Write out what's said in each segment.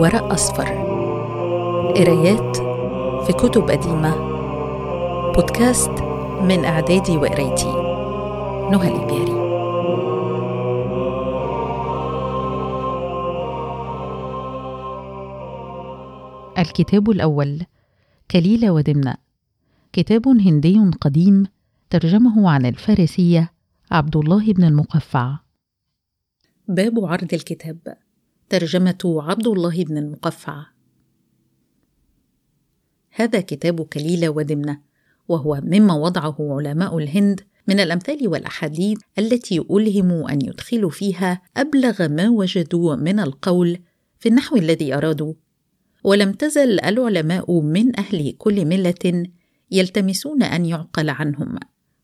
ورق أصفر. قرايات في كتب قديمة. بودكاست من إعدادي وقرايتي. نهى الإبياري الكتاب الأول كليلة ودمنة. كتاب هندي قديم ترجمه عن الفارسية عبد الله بن المقفع. باب عرض الكتاب. ترجمة عبد الله بن المقفع. هذا كتاب كليلة ودمنة وهو مما وضعه علماء الهند من الأمثال والأحاديث التي ألهموا أن يدخلوا فيها أبلغ ما وجدوا من القول في النحو الذي أرادوا. ولم تزل العلماء من أهل كل ملة يلتمسون أن يعقل عنهم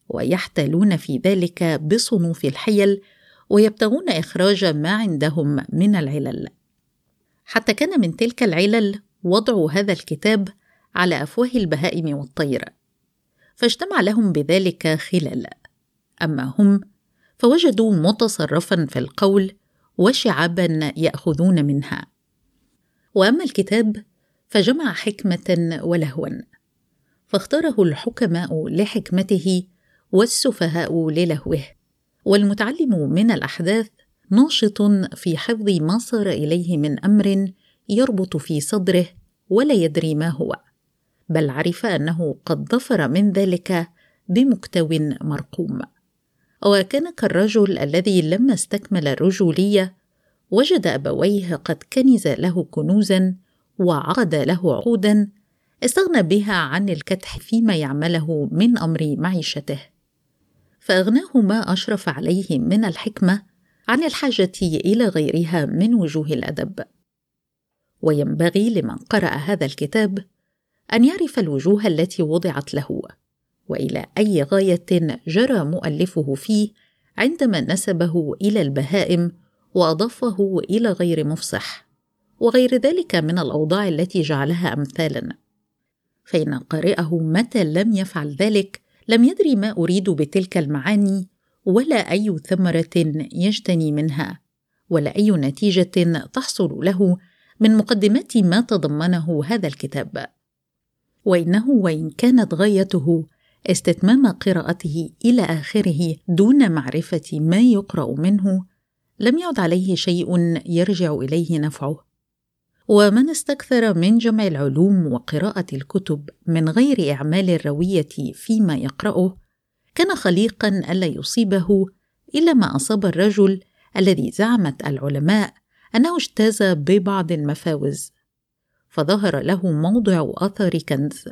ويحتالون في ذلك بصنوف الحيل ويبتغون إخراج ما عندهم من العلل. حتى كان من تلك العلل وضع هذا الكتاب على أفواه البهائم والطير فاجتمع لهم بذلك خلل. أما هم فوجدوا متصرفا في القول وشعابا يأخذون منها. وأما الكتاب فجمع حكمة ولهوا فاختاره الحكماء لحكمته والسفهاء للهوه. والمتعلم من الأحداث ناشط في حفظ ما صار إليه من أمر يربط في صدره ولا يدري ما هو بل عرف أنه قد ظفر من ذلك بمكتو مرقوم. وكان كالرجل الذي لما استكمل الرجوليه وجد أبويه قد كنز له كنوزا وعقد له عقودا استغنى بها عن الكدح فيما يعمله من أمر معيشته. فاغناه ما أشرف عليه من الحكمة عن الحاجة إلى غيرها من وجوه الأدب. وينبغي لمن قرأ هذا الكتاب أن يعرف الوجوه التي وضعت له وإلى أي غاية جرى مؤلفه فيه عندما نسبه إلى البهائم وأضافه إلى غير مفصح وغير ذلك من الأوضاع التي جعلها امثالا. فإن قارئه متى لم يفعل ذلك لم يدري ما أريد بتلك المعاني ولا أي ثمرة يجتني منها ولا أي نتيجة تحصل له من مقدمات ما تضمنه هذا الكتاب. وإنه وإن كانت غايته استتمام قراءته إلى آخره دون معرفة ما يقرأ منه لم يعد عليه شيء يرجع إليه نفعه. ومن استكثر من جمع العلوم وقراءة الكتب من غير إعمال الروية فيما يقرأه كان خليقا ألا يصيبه إلا ما أصاب الرجل الذي زعمت العلماء أنه اجتاز ببعض المفاوز فظهر له موضع أثر كنز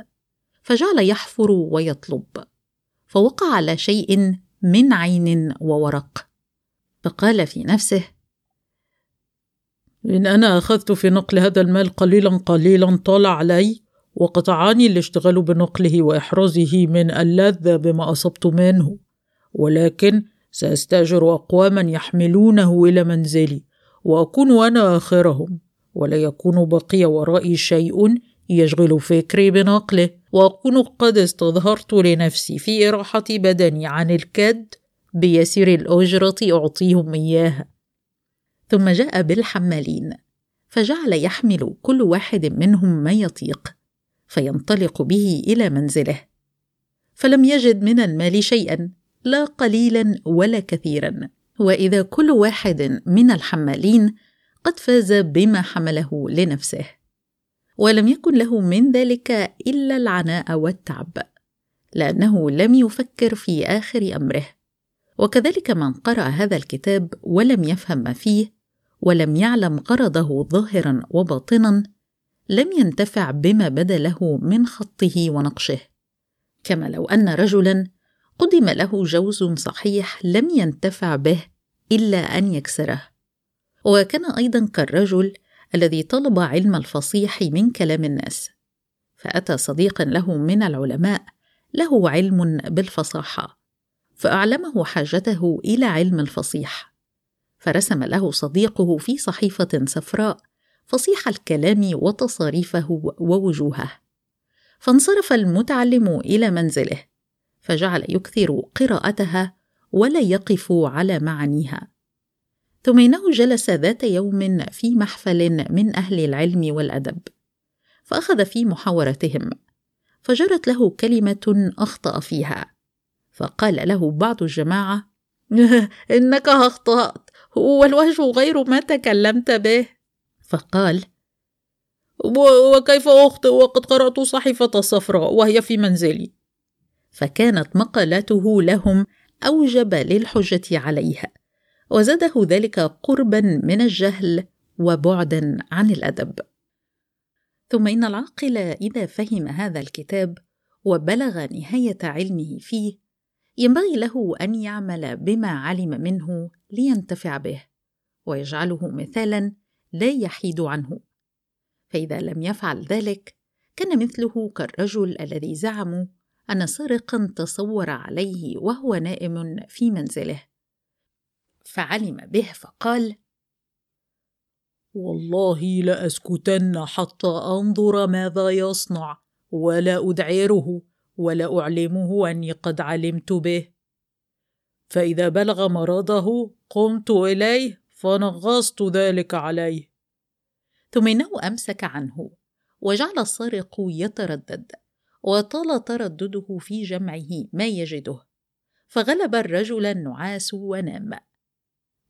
فجعل يحفر ويطلب فوقع على شيء من عين وورق فقال في نفسه إن أنا أخذت في نقل هذا المال قليلا قليلا طال علي وقطعاني الاشتغال بنقله وإحرازه من اللذة بما أصبت منه. ولكن سأستأجر أقواما يحملونه إلى منزلي وأكون أنا آخرهم. ولا يكون بقي ورائي شيء يشغل فكري بنقله. وأكون قد استظهرت لنفسي في إراحة بدني عن الكد بيسير الأجرة أعطيهم إياها. ثم جاء بالحمالين فجعل يحمل كل واحد منهم ما يطيق فينطلق به إلى منزله. فلم يجد من المال شيئا لا قليلا ولا كثيرا وإذا كل واحد من الحمالين قد فاز بما حمله لنفسه. ولم يكن له من ذلك إلا العناء والتعب لأنه لم يفكر في آخر أمره. وكذلك من قرأ هذا الكتاب ولم يفهم ما فيه ولم يعلم غرضه ظاهرا وباطنا لم ينتفع بما بدا له من خطه ونقشه. كما لو أن رجلا قدم له جوز صحيح لم ينتفع به إلا أن يكسره. وكان أيضا كالرجل الذي طلب علم الفصيح من كلام الناس. فأتى صديقا له من العلماء له علم بالفصاحة فأعلمه حاجته إلى علم الفصيح. فرسم له صديقه في صحيفة صفراء فصيح الكلام وتصاريفه ووجوهه. فانصرف المتعلم إلى منزله فجعل يكثر قراءتها ولا يقف على معانيها. ثم إنه جلس ذات يوم في محفل من أهل العلم والأدب فأخذ في محاورتهم فجرت له كلمة أخطأ فيها فقال له بعض الجماعة إنك أخطأت. والوجه غير ما تكلمت به. فقال وكيف أخطئ وقد قرأت صحيفة صفراء وهي في منزلي. فكانت مقالته لهم أوجب للحجة عليها وزاده ذلك قربا من الجهل وبعدا عن الأدب. ثم إن العاقل إذا فهم هذا الكتاب وبلغ نهاية علمه فيه ينبغي له أن يعمل بما علم منه لينتفع به ويجعله مثالا لا يحيد عنه. فإذا لم يفعل ذلك كان مثله كالرجل الذي زعموا أن سارقا تصور عليه وهو نائم في منزله. فعلم به فقال والله لأسكتن حتى أنظر ماذا يصنع ولا أدعره. ولا أعلمه أني قد علمت به. فإذا بلغ مرضه قمت إليه فنغصت ذلك عليه. ثم إنه أمسك عنه وجعل السارق يتردد وطال تردده في جمعه ما يجده. فغلب الرجل النعاس ونام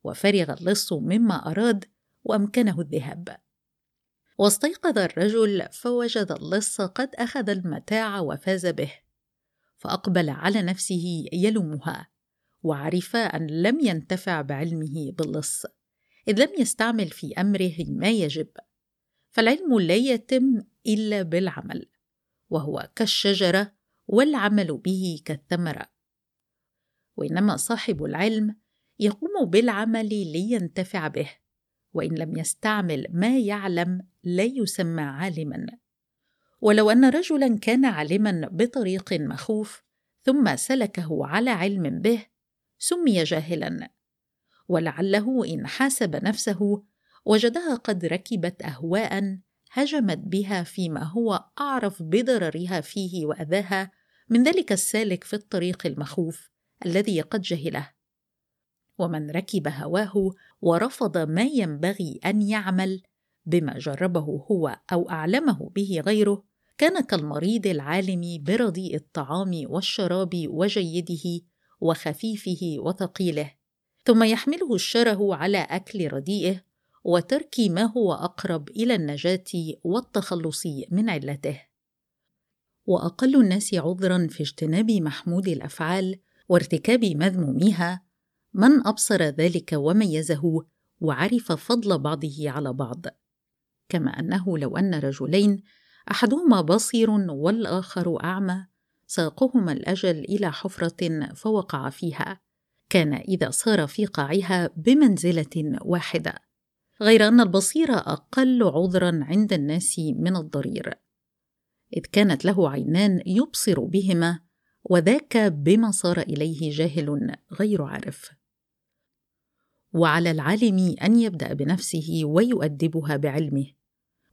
وفرغ اللص مما أراد وأمكنه الذهاب. واستيقظ الرجل فوجد اللص قد أخذ المتاع وفاز به فأقبل على نفسه يلومها وعرف أن لم ينتفع بعلمه باللص إذ لم يستعمل في أمره ما يجب فالعلم لا يتم إلا بالعمل وهو كالشجرة والعمل به كالثمرة. وإنما صاحب العلم يقوم بالعمل لينتفع به. وإن لم يستعمل ما يعلم لا يسمى عالما. ولو أن رجلا كان عالما بطريق مخوف ثم سلكه على علم به سمي جاهلا. ولعله إن حاسب نفسه وجدها قد ركبت اهواء هجمت بها فيما هو أعرف بضررها فيه وأذاها من ذلك السالك في الطريق المخوف الذي قد جهله. ومن ركب هواه ورفض ما ينبغي أن يعمل بما جربه هو أو أعلمه به غيره كان كالمريض العالم برديء الطعام والشراب وجيده وخفيفه وثقيله ثم يحمله الشره على أكل رديئه وترك ما هو أقرب إلى النجاة والتخلص من علته. وأقل الناس عذرا في اجتناب محمود الأفعال وارتكاب مذموميها من أبصر ذلك وميزه وعرف فضل بعضه على بعض. كما أنه لو أن رجلين أحدهما بصير والآخر أعمى ساقهما الأجل إلى حفرة فوقع فيها. كان إذا صار في قاعها بمنزلة واحدة. غير أن البصير أقل عذرا عند الناس من الضرير. إذ كانت له عينان يبصر بهما وذاك بما صار إليه جاهل غير عارف. وعلى العالم أن يبدأ بنفسه ويؤدبها بعلمه.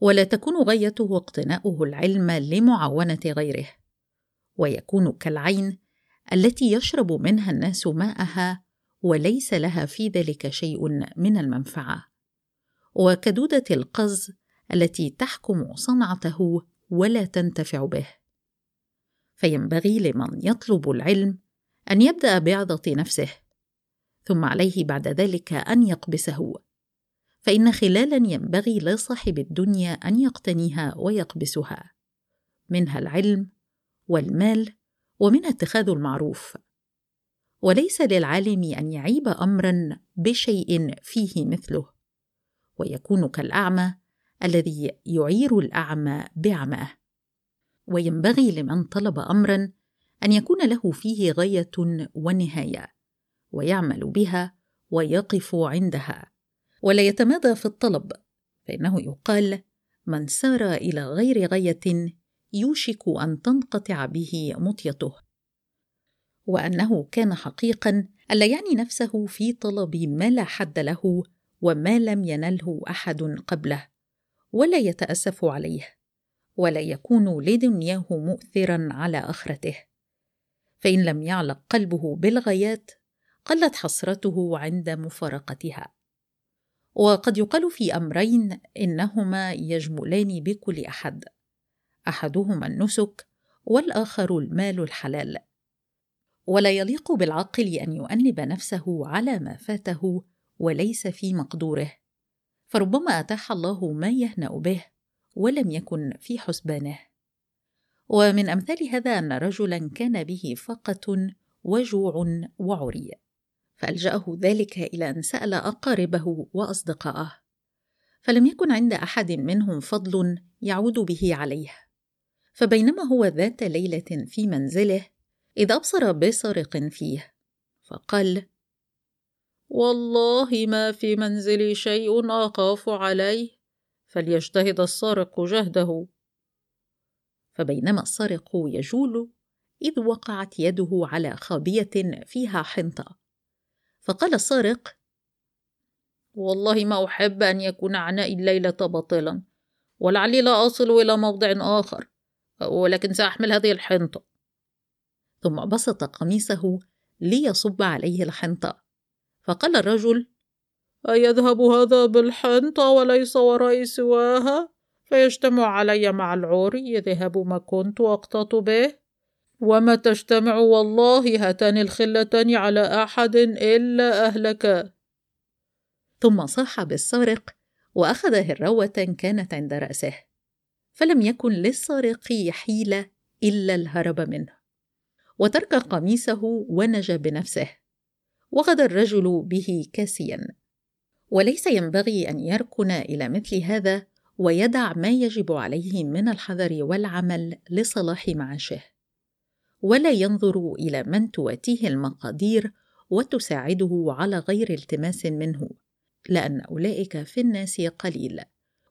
ولا تكون غايته اقتناؤه العلم لمعاونة غيره. ويكون كالعين التي يشرب منها الناس ماءها وليس لها في ذلك شيء من المنفعة. وكدودة القز التي تحكم صنعته ولا تنتفع به. فينبغي لمن يطلب العلم أن يبدأ بعظة نفسه ثم عليه بعد ذلك أن يقبسه. فإن خلالا ينبغي لصاحب الدنيا أن يقتنيها ويقبسها. منها العلم والمال ومنها اتخاذ المعروف. وليس للعالم أن يعيب امرا بشيء فيه مثله. ويكون كالأعمى الذي يعير الأعمى بعماه. وينبغي لمن طلب امرا أن يكون له فيه غاية ونهاية. ويعمل بها ويقف عندها. ولا يتمادى في الطلب فإنه يقال من سار إلى غير غاية يوشك أن تنقطع به مطيته. وأنه كان حقيقا ألا يعني نفسه في طلب ما لا حد له وما لم ينله أحد قبله ولا يتأسف عليه ولا يكون لدنياه مؤثرا على آخرته. فإن لم يعلق قلبه بالغايات قلت حسرته عند مفارقتها. وقد يقال في أمرين إنهما يجملان بكل أحد. أحدهما النسك والآخر المال الحلال. ولا يليق بالعاقل أن يؤنب نفسه على ما فاته وليس في مقدوره. فربما أتاح الله ما يهنأ به ولم يكن في حسبانه. ومن أمثال هذا أن رجلا كان به فقة وجوع وعري. فألجأه ذلك إلى أن سأل أقاربه وأصدقائه فلم يكن عند أحد منهم فضل يعود به عليه. فبينما هو ذات ليلة في منزله إذ أبصر بسارق فيه فقال والله ما في منزلي شيء اخاف عليه فليجتهد السارق جهده. فبينما السارق يجول إذ وقعت يده على خابية فيها حنطة. فقال السارق والله ما أحب أن يكون عنائي الليلة باطلا ولعلي لا أصل إلى موضع آخر ولكن سأحمل هذه الحنطة. ثم بسط قميصه ليصب عليه الحنطة. فقال الرجل أيذهب هذا بالحنطة وليس ورائي سواها؟ فيجتمع علي مع العوري يذهب ما كنت أقتط به. وما تجتمع والله هاتان الخلتان على أحد إلا أهلكا ثم صاح بالسارق وأخذ هروة كانت عند رأسه فلم يكن للسارق حيلة إلا الهرب منه. وترك قميصه ونجا بنفسه وغدا الرجل به كاسيا. وليس ينبغي أن يركن إلى مثل هذا ويدع ما يجب عليه من الحذر والعمل لصلاح معاشه. ولا ينظر إلى من تواتيه المقادير وتساعده على غير التماس منه لأن أولئك في الناس قليل.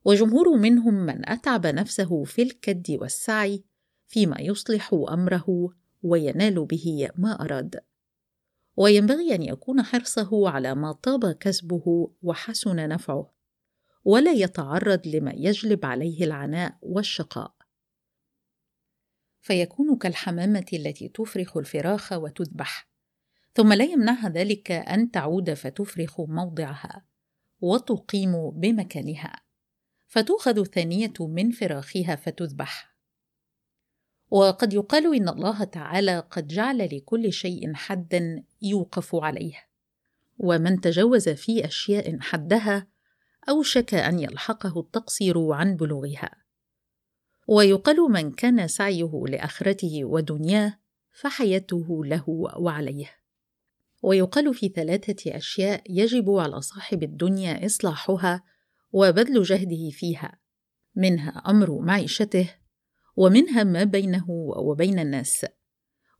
وجمهور منهم من أتعب نفسه في الكد والسعي فيما يصلح أمره وينال به ما أراد. وينبغي أن يكون حرصه على ما طاب كسبه وحسن نفعه ولا يتعرض لما يجلب عليه العناء والشقاء. فيكون كالحمامة التي تفرخ الفراخ وتذبح. ثم لا يمنعها ذلك أن تعود فتفرخ موضعها وتقيم بمكانها. فتؤخذ الثانية من فراخها فتذبح. وقد يقال إن الله تعالى قد جعل لكل شيء حدا يوقف عليه. ومن تجاوز في أشياء حدها أوشك أن يلحقه التقصير عن بلوغها. ويقال من كان سعيه لآخرته ودنياه فحياته له وعليه. ويقال في ثلاثة أشياء يجب على صاحب الدنيا إصلاحها وبذل جهده فيها. منها أمر معيشته ومنها ما بينه وبين الناس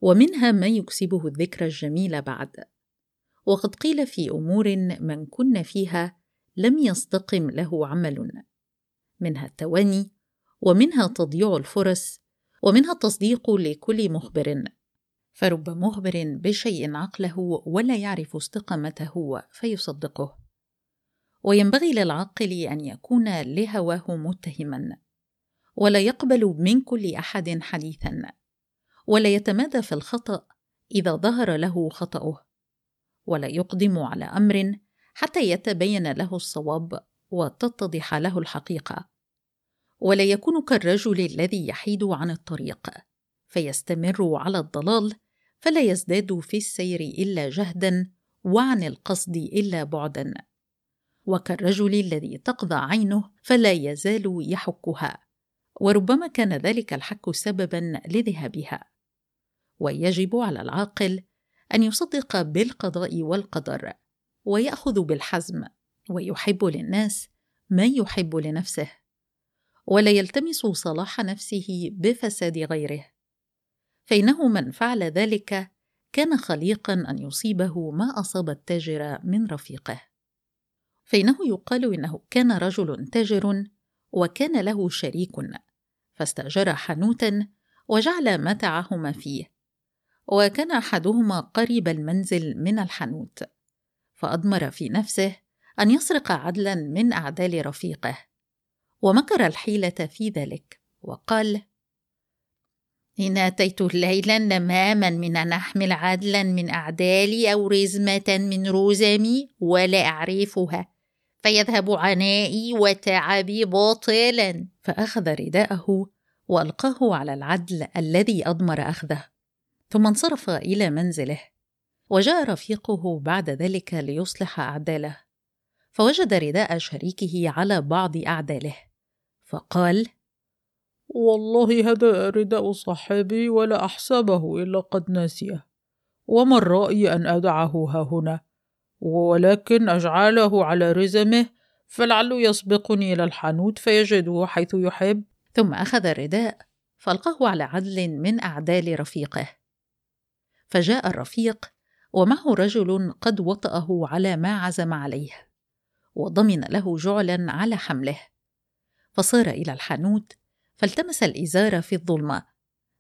ومنها ما يكسبه الذكر الجميل بعد. وقد قيل في أمور من كن فيها لم يستقم له عمل. منها التواني ومنها تضييع الفرص ومنها التصديق لكل مخبر. فرب مخبر بشيء عقله ولا يعرف استقامته فيصدقه. وينبغي للعاقل أن يكون لهواه متهما. ولا يقبل من كل أحد حديثا. ولا يتمادى في الخطأ إذا ظهر له خطأه. ولا يقدم على أمر حتى يتبين له الصواب وتتضح له الحقيقة. ولا يكون كالرجل الذي يحيد عن الطريق فيستمر على الضلال فلا يزداد في السير إلا جهدا وعن القصد إلا بعدا. وكالرجل الذي تقضى عينه فلا يزال يحكها وربما كان ذلك الحك سببا لذهابها. ويجب على العاقل أن يصدق بالقضاء والقدر ويأخذ بالحزم ويحب للناس ما يحب لنفسه. ولا يلتمس صلاح نفسه بفساد غيره. فإنه من فعل ذلك كان خليقا أن يصيبه ما أصاب التاجر من رفيقه. فإنه يقال إنه كان رجل تاجر وكان له شريك فاستأجر حانوتا وجعل متاعهما فيه وكان أحدهما قريب المنزل من الحانوت فأضمر في نفسه أن يسرق عدلا من أعدال رفيقه. ومكر الحيلة في ذلك وقال إن أتيت ليلا نماما من أن أحمل عدلا من أعدالي أو رزمة من رزمي ولا أعرفها فيذهب عنائي وتعبي باطلا. فأخذ رداءه وألقاه على العدل الذي أضمر أخذه ثم انصرف إلى منزله وجاء رفيقه بعد ذلك ليصلح أعداله فوجد رداء شريكه على بعض أعداله. فقال والله هذا رداء صاحبي ولا أحسبه إلا قد نسيه وما الرأي أن أدعه ها هنا؟ ولكن أجعله على رزمه فلعله يسبقني إلى الحانوت فيجده حيث يحب. ثم أخذ الرداء فألقاه على عدل من أعدال رفيقه. فجاء الرفيق ومعه رجل قد وطأه على ما عزم عليه وضمن له جعلا على حمله. فصار إلى الحانوت فالتمس الإزار في الظلمة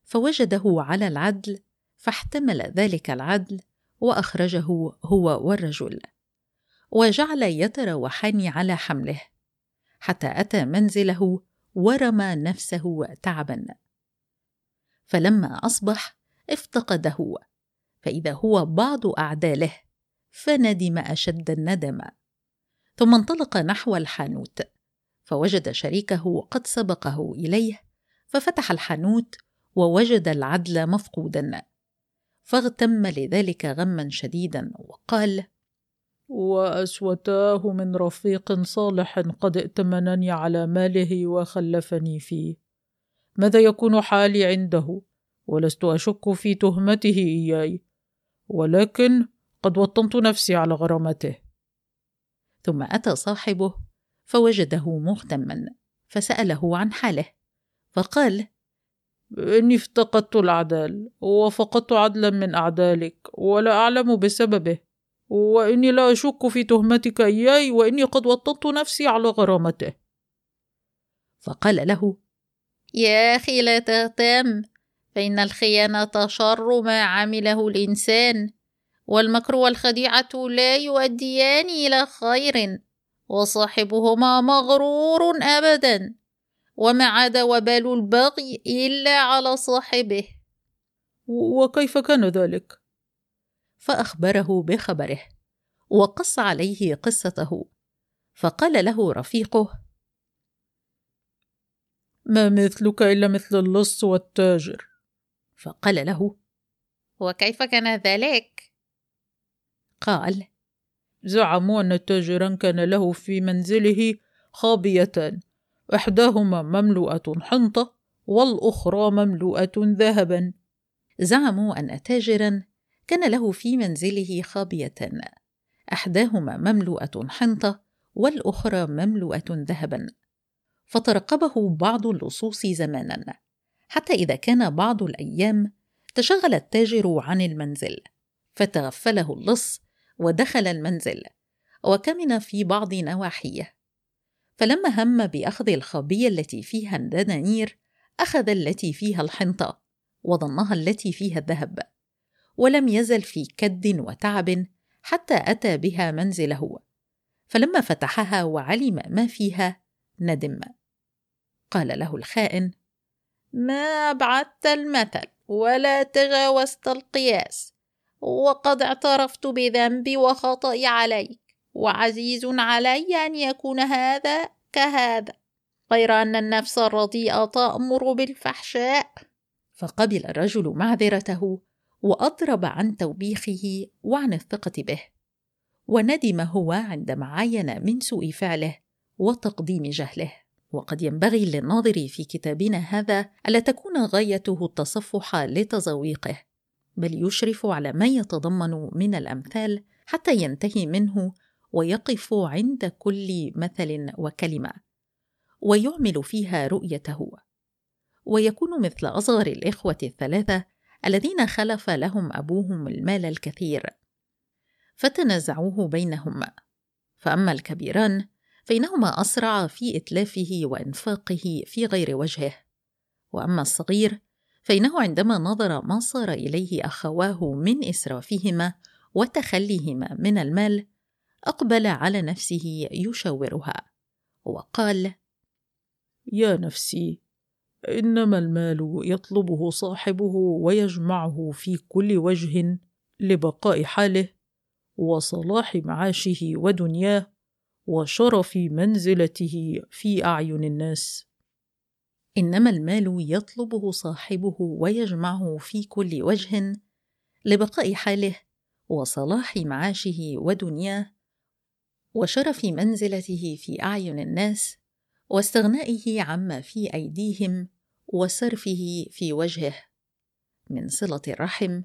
فوجده على العدل فاحتمل ذلك العدل وأخرجه هو والرجل وجعل يتراوحان على حمله حتى أتى منزله ورمى نفسه تعبا. فلما أصبح افتقده فإذا هو بعض أعداله فندم أشد الندم ثم انطلق نحو الحانوت. فوجد شريكه قد سبقه إليه ففتح الحانوت ووجد العدل مفقودا. فاغتم لذلك غما شديدا وقال وأسوتاه من رفيق صالح قد ائتمنني على ماله وخلفني فيه. ماذا يكون حالي عنده؟ ولست أشك في تهمته إياي ولكن قد وطنت نفسي على غرامته. ثم أتى صاحبه فوجده مهتما فسأله عن حاله فقال إني افتقدت العدال وفقدت عدلا من أعدالك ولا أعلم بسببه وإني لا أشك في تهمتك إياي وإني قد وطنت نفسي على غرامته. فقال له يا أخي لا تهتم فإن الخيانة شر ما عمله الإنسان والمكر والخديعة لا يؤديان إلى خير. وصاحبهما مغرور أبدا وما عاد وبال البغي إلا على صاحبه. وكيف كان ذلك؟ فأخبره بخبره وقص عليه قصته فقال له رفيقه ما مثلك إلا مثل اللص والتاجر. فقال له وكيف كان ذلك؟ قال زعموا أن تاجرا كان له في منزله خابيتان إحداهما مملوءة حنطة والأخرى مملوءة ذهبا. زعموا أن تاجرا كان له في منزله خابية إحداهما مملوءة حنطة والأخرى مملوءة ذهبا. فترقبه بعض اللصوص زمانا. حتى إذا كان بعض الأيام تشغل التاجر عن المنزل. فتغفله اللص ودخل المنزل وكمن في بعض نواحيه. فلما هم بأخذ الخابيه التي فيها الدنانير أخذ التي فيها الحنطة وظنها التي فيها الذهب ولم يزل في كد وتعب حتى أتى بها منزله. فلما فتحها وعلم ما فيها ندم. قال له الخائن ما ابعدت المثل ولا تجاوزت القياس. وقد اعترفت بذنبي وخطئي عليك. وعزيز علي أن يكون هذا كهذا. غير أن النفس الرديئة تأمر بالفحشاء. فقبل الرجل معذرته وأضرب عن توبيخه وعن الثقة به. وندم هو عندما عاين من سوء فعله وتقديم جهله. وقد ينبغي للناظر في كتابنا هذا ألا تكون غايته التصفح لتذويقه بل يشرف على ما يتضمن من الأمثال حتى ينتهي منه ويقف عند كل مثل وكلمة ويعمل فيها رؤيته. ويكون مثل أصغر الإخوة الثلاثة الذين خلف لهم أبوهم المال الكثير. فتنازعوه بينهم. فأما الكبيران فإنهما اسرعا في إتلافه وإنفاقه في غير وجهه. وأما الصغير فإنه عندما نظر ما صار إليه أخواه من إسرافهما وتخليهما من المال أقبل على نفسه يشاورها وقال يا نفسي إنما المال يطلبه صاحبه ويجمعه في كل وجه لبقاء حاله وصلاح معاشه ودنياه وشرف منزلته في أعين الناس. إنما المال يطلبه صاحبه ويجمعه في كل وجه لبقاء حاله وصلاح معاشه ودنياه وشرف منزلته في أعين الناس واستغنائه عما في أيديهم وصرفه في وجهه من صلة الرحم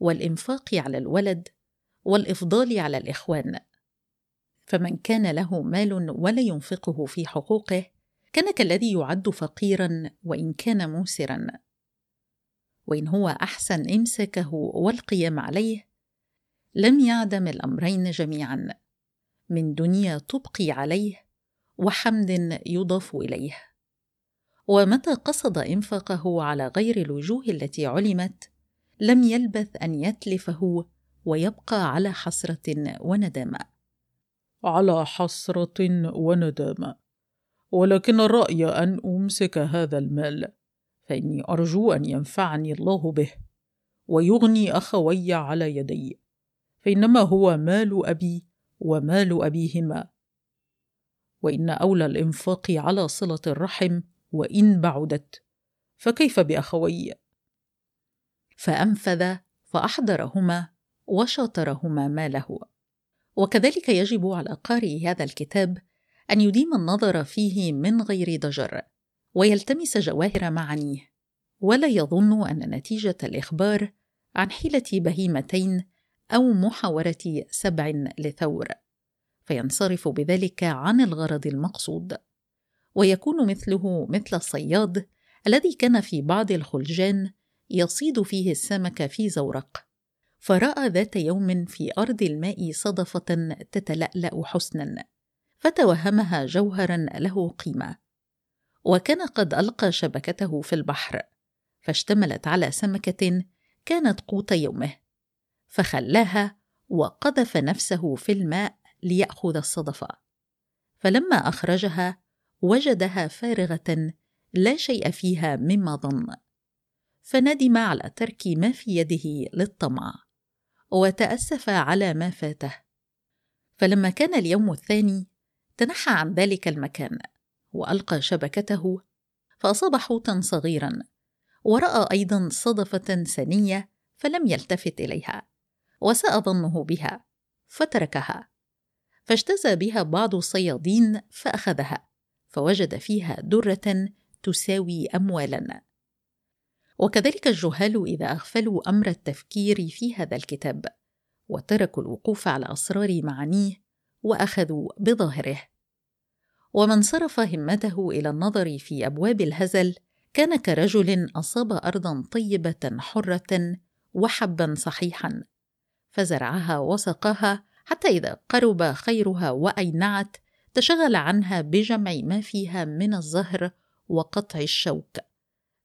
والإنفاق على الولد والإفضال على الإخوان فمن كان له مال ولا ينفقه في حقوقه كان كالذي يعد فقيرا وإن كان موسرا. وإن هو أحسن امساكه والقيام عليه لم يعدم الأمرين جميعا. من دنيا تبقي عليه وحمد يضاف إليه. ومتى قصد إنفاقه على غير الوجوه التي علمت لم يلبث أن يتلفه ويبقى على حسرة وندامة. على حسرة وندامة. ولكن الرأي أن أمسك هذا المال فإني أرجو أن ينفعني الله به ويغني أخوي على يدي فإنما هو مال أبي ومال أبيهما. وإن أولى الإنفاق على صلة الرحم وإن بعدت فكيف بأخوي؟ فأنفذ فأحضرهما وشاطرهما ماله. وكذلك يجب على قارئ هذا الكتاب أن يديم النظر فيه من غير ضجر ويلتمس جواهر معانيه ولا يظن أن نتيجة الإخبار عن حيلة بهيمتين أو محاورة سبع لثور فينصرف بذلك عن الغرض المقصود ويكون مثله مثل الصياد الذي كان في بعض الخلجان يصيد فيه السمك في زورق فرأى ذات يوم في أرض الماء صدفة تتلألأ حسنا. فتوهمها جوهرا له قيمة. وكان قد ألقى شبكته في البحر. فاشتملت على سمكة كانت قوت يومه. فخلاها وقذف نفسه في الماء ليأخذ الصدفة فلما أخرجها وجدها فارغة لا شيء فيها مما ظن. فندم على ترك ما في يده للطمع. وتأسف على ما فاته. فلما كان اليوم الثاني تنحى عن ذلك المكان وألقى شبكته فأصاب حوتا صغيرا ورأى أيضا صدفة سنية فلم يلتفت إليها وساء ظنه بها فتركها فاجتزى بها بعض الصيادين فأخذها فوجد فيها درة تساوي أموالا. وكذلك الجهال إذا أغفلوا أمر التفكير في هذا الكتاب وتركوا الوقوف على أسرار معانيه وأخذوا بظاهره. ومن صرف همته إلى النظر في أبواب الهزل كان كرجل أصاب أرضا طيبة حرة وحبا صحيحا فزرعها وسقاها حتى إذا قرب خيرها وأينعت تشغل عنها بجمع ما فيها من الزهر وقطع الشوك.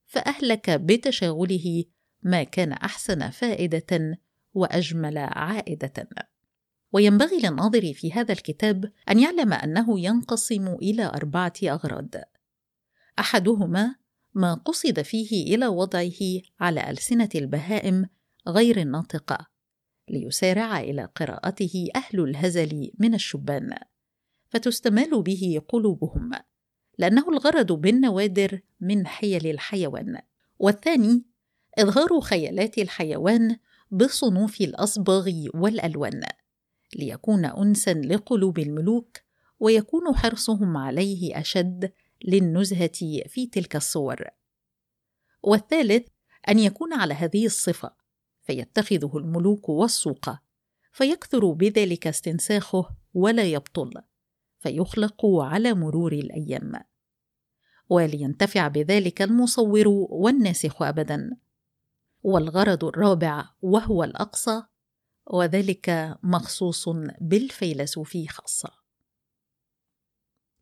فأهلك بتشاغله ما كان أحسن فائدة وأجمل عائدة. وينبغي للناظر في هذا الكتاب أن يعلم أنه ينقسم إلى أربعة أغراض. أحدهما ما قصد فيه إلى وضعه على ألسنة البهائم غير الناطقة ليسارع إلى قراءته أهل الهزل من الشبان فتستمال به قلوبهم لأنه الغرض بالنوادر من حيل الحيوان. والثاني إظهار خيالات الحيوان بصنوف الأصباغ والألوان. ليكون أنسا لقلوب الملوك ويكون حرصهم عليه أشد للنزهة في تلك الصور. والثالث أن يكون على هذه الصفة فيتخذه الملوك والسوق فيكثر بذلك استنساخه ولا يبطل فيخلق على مرور الأيام. ولينتفع بذلك المصور والناسخ ابدا. والغرض الرابع وهو الأقصى وذلك مخصوص بالفيلسوف خاصة.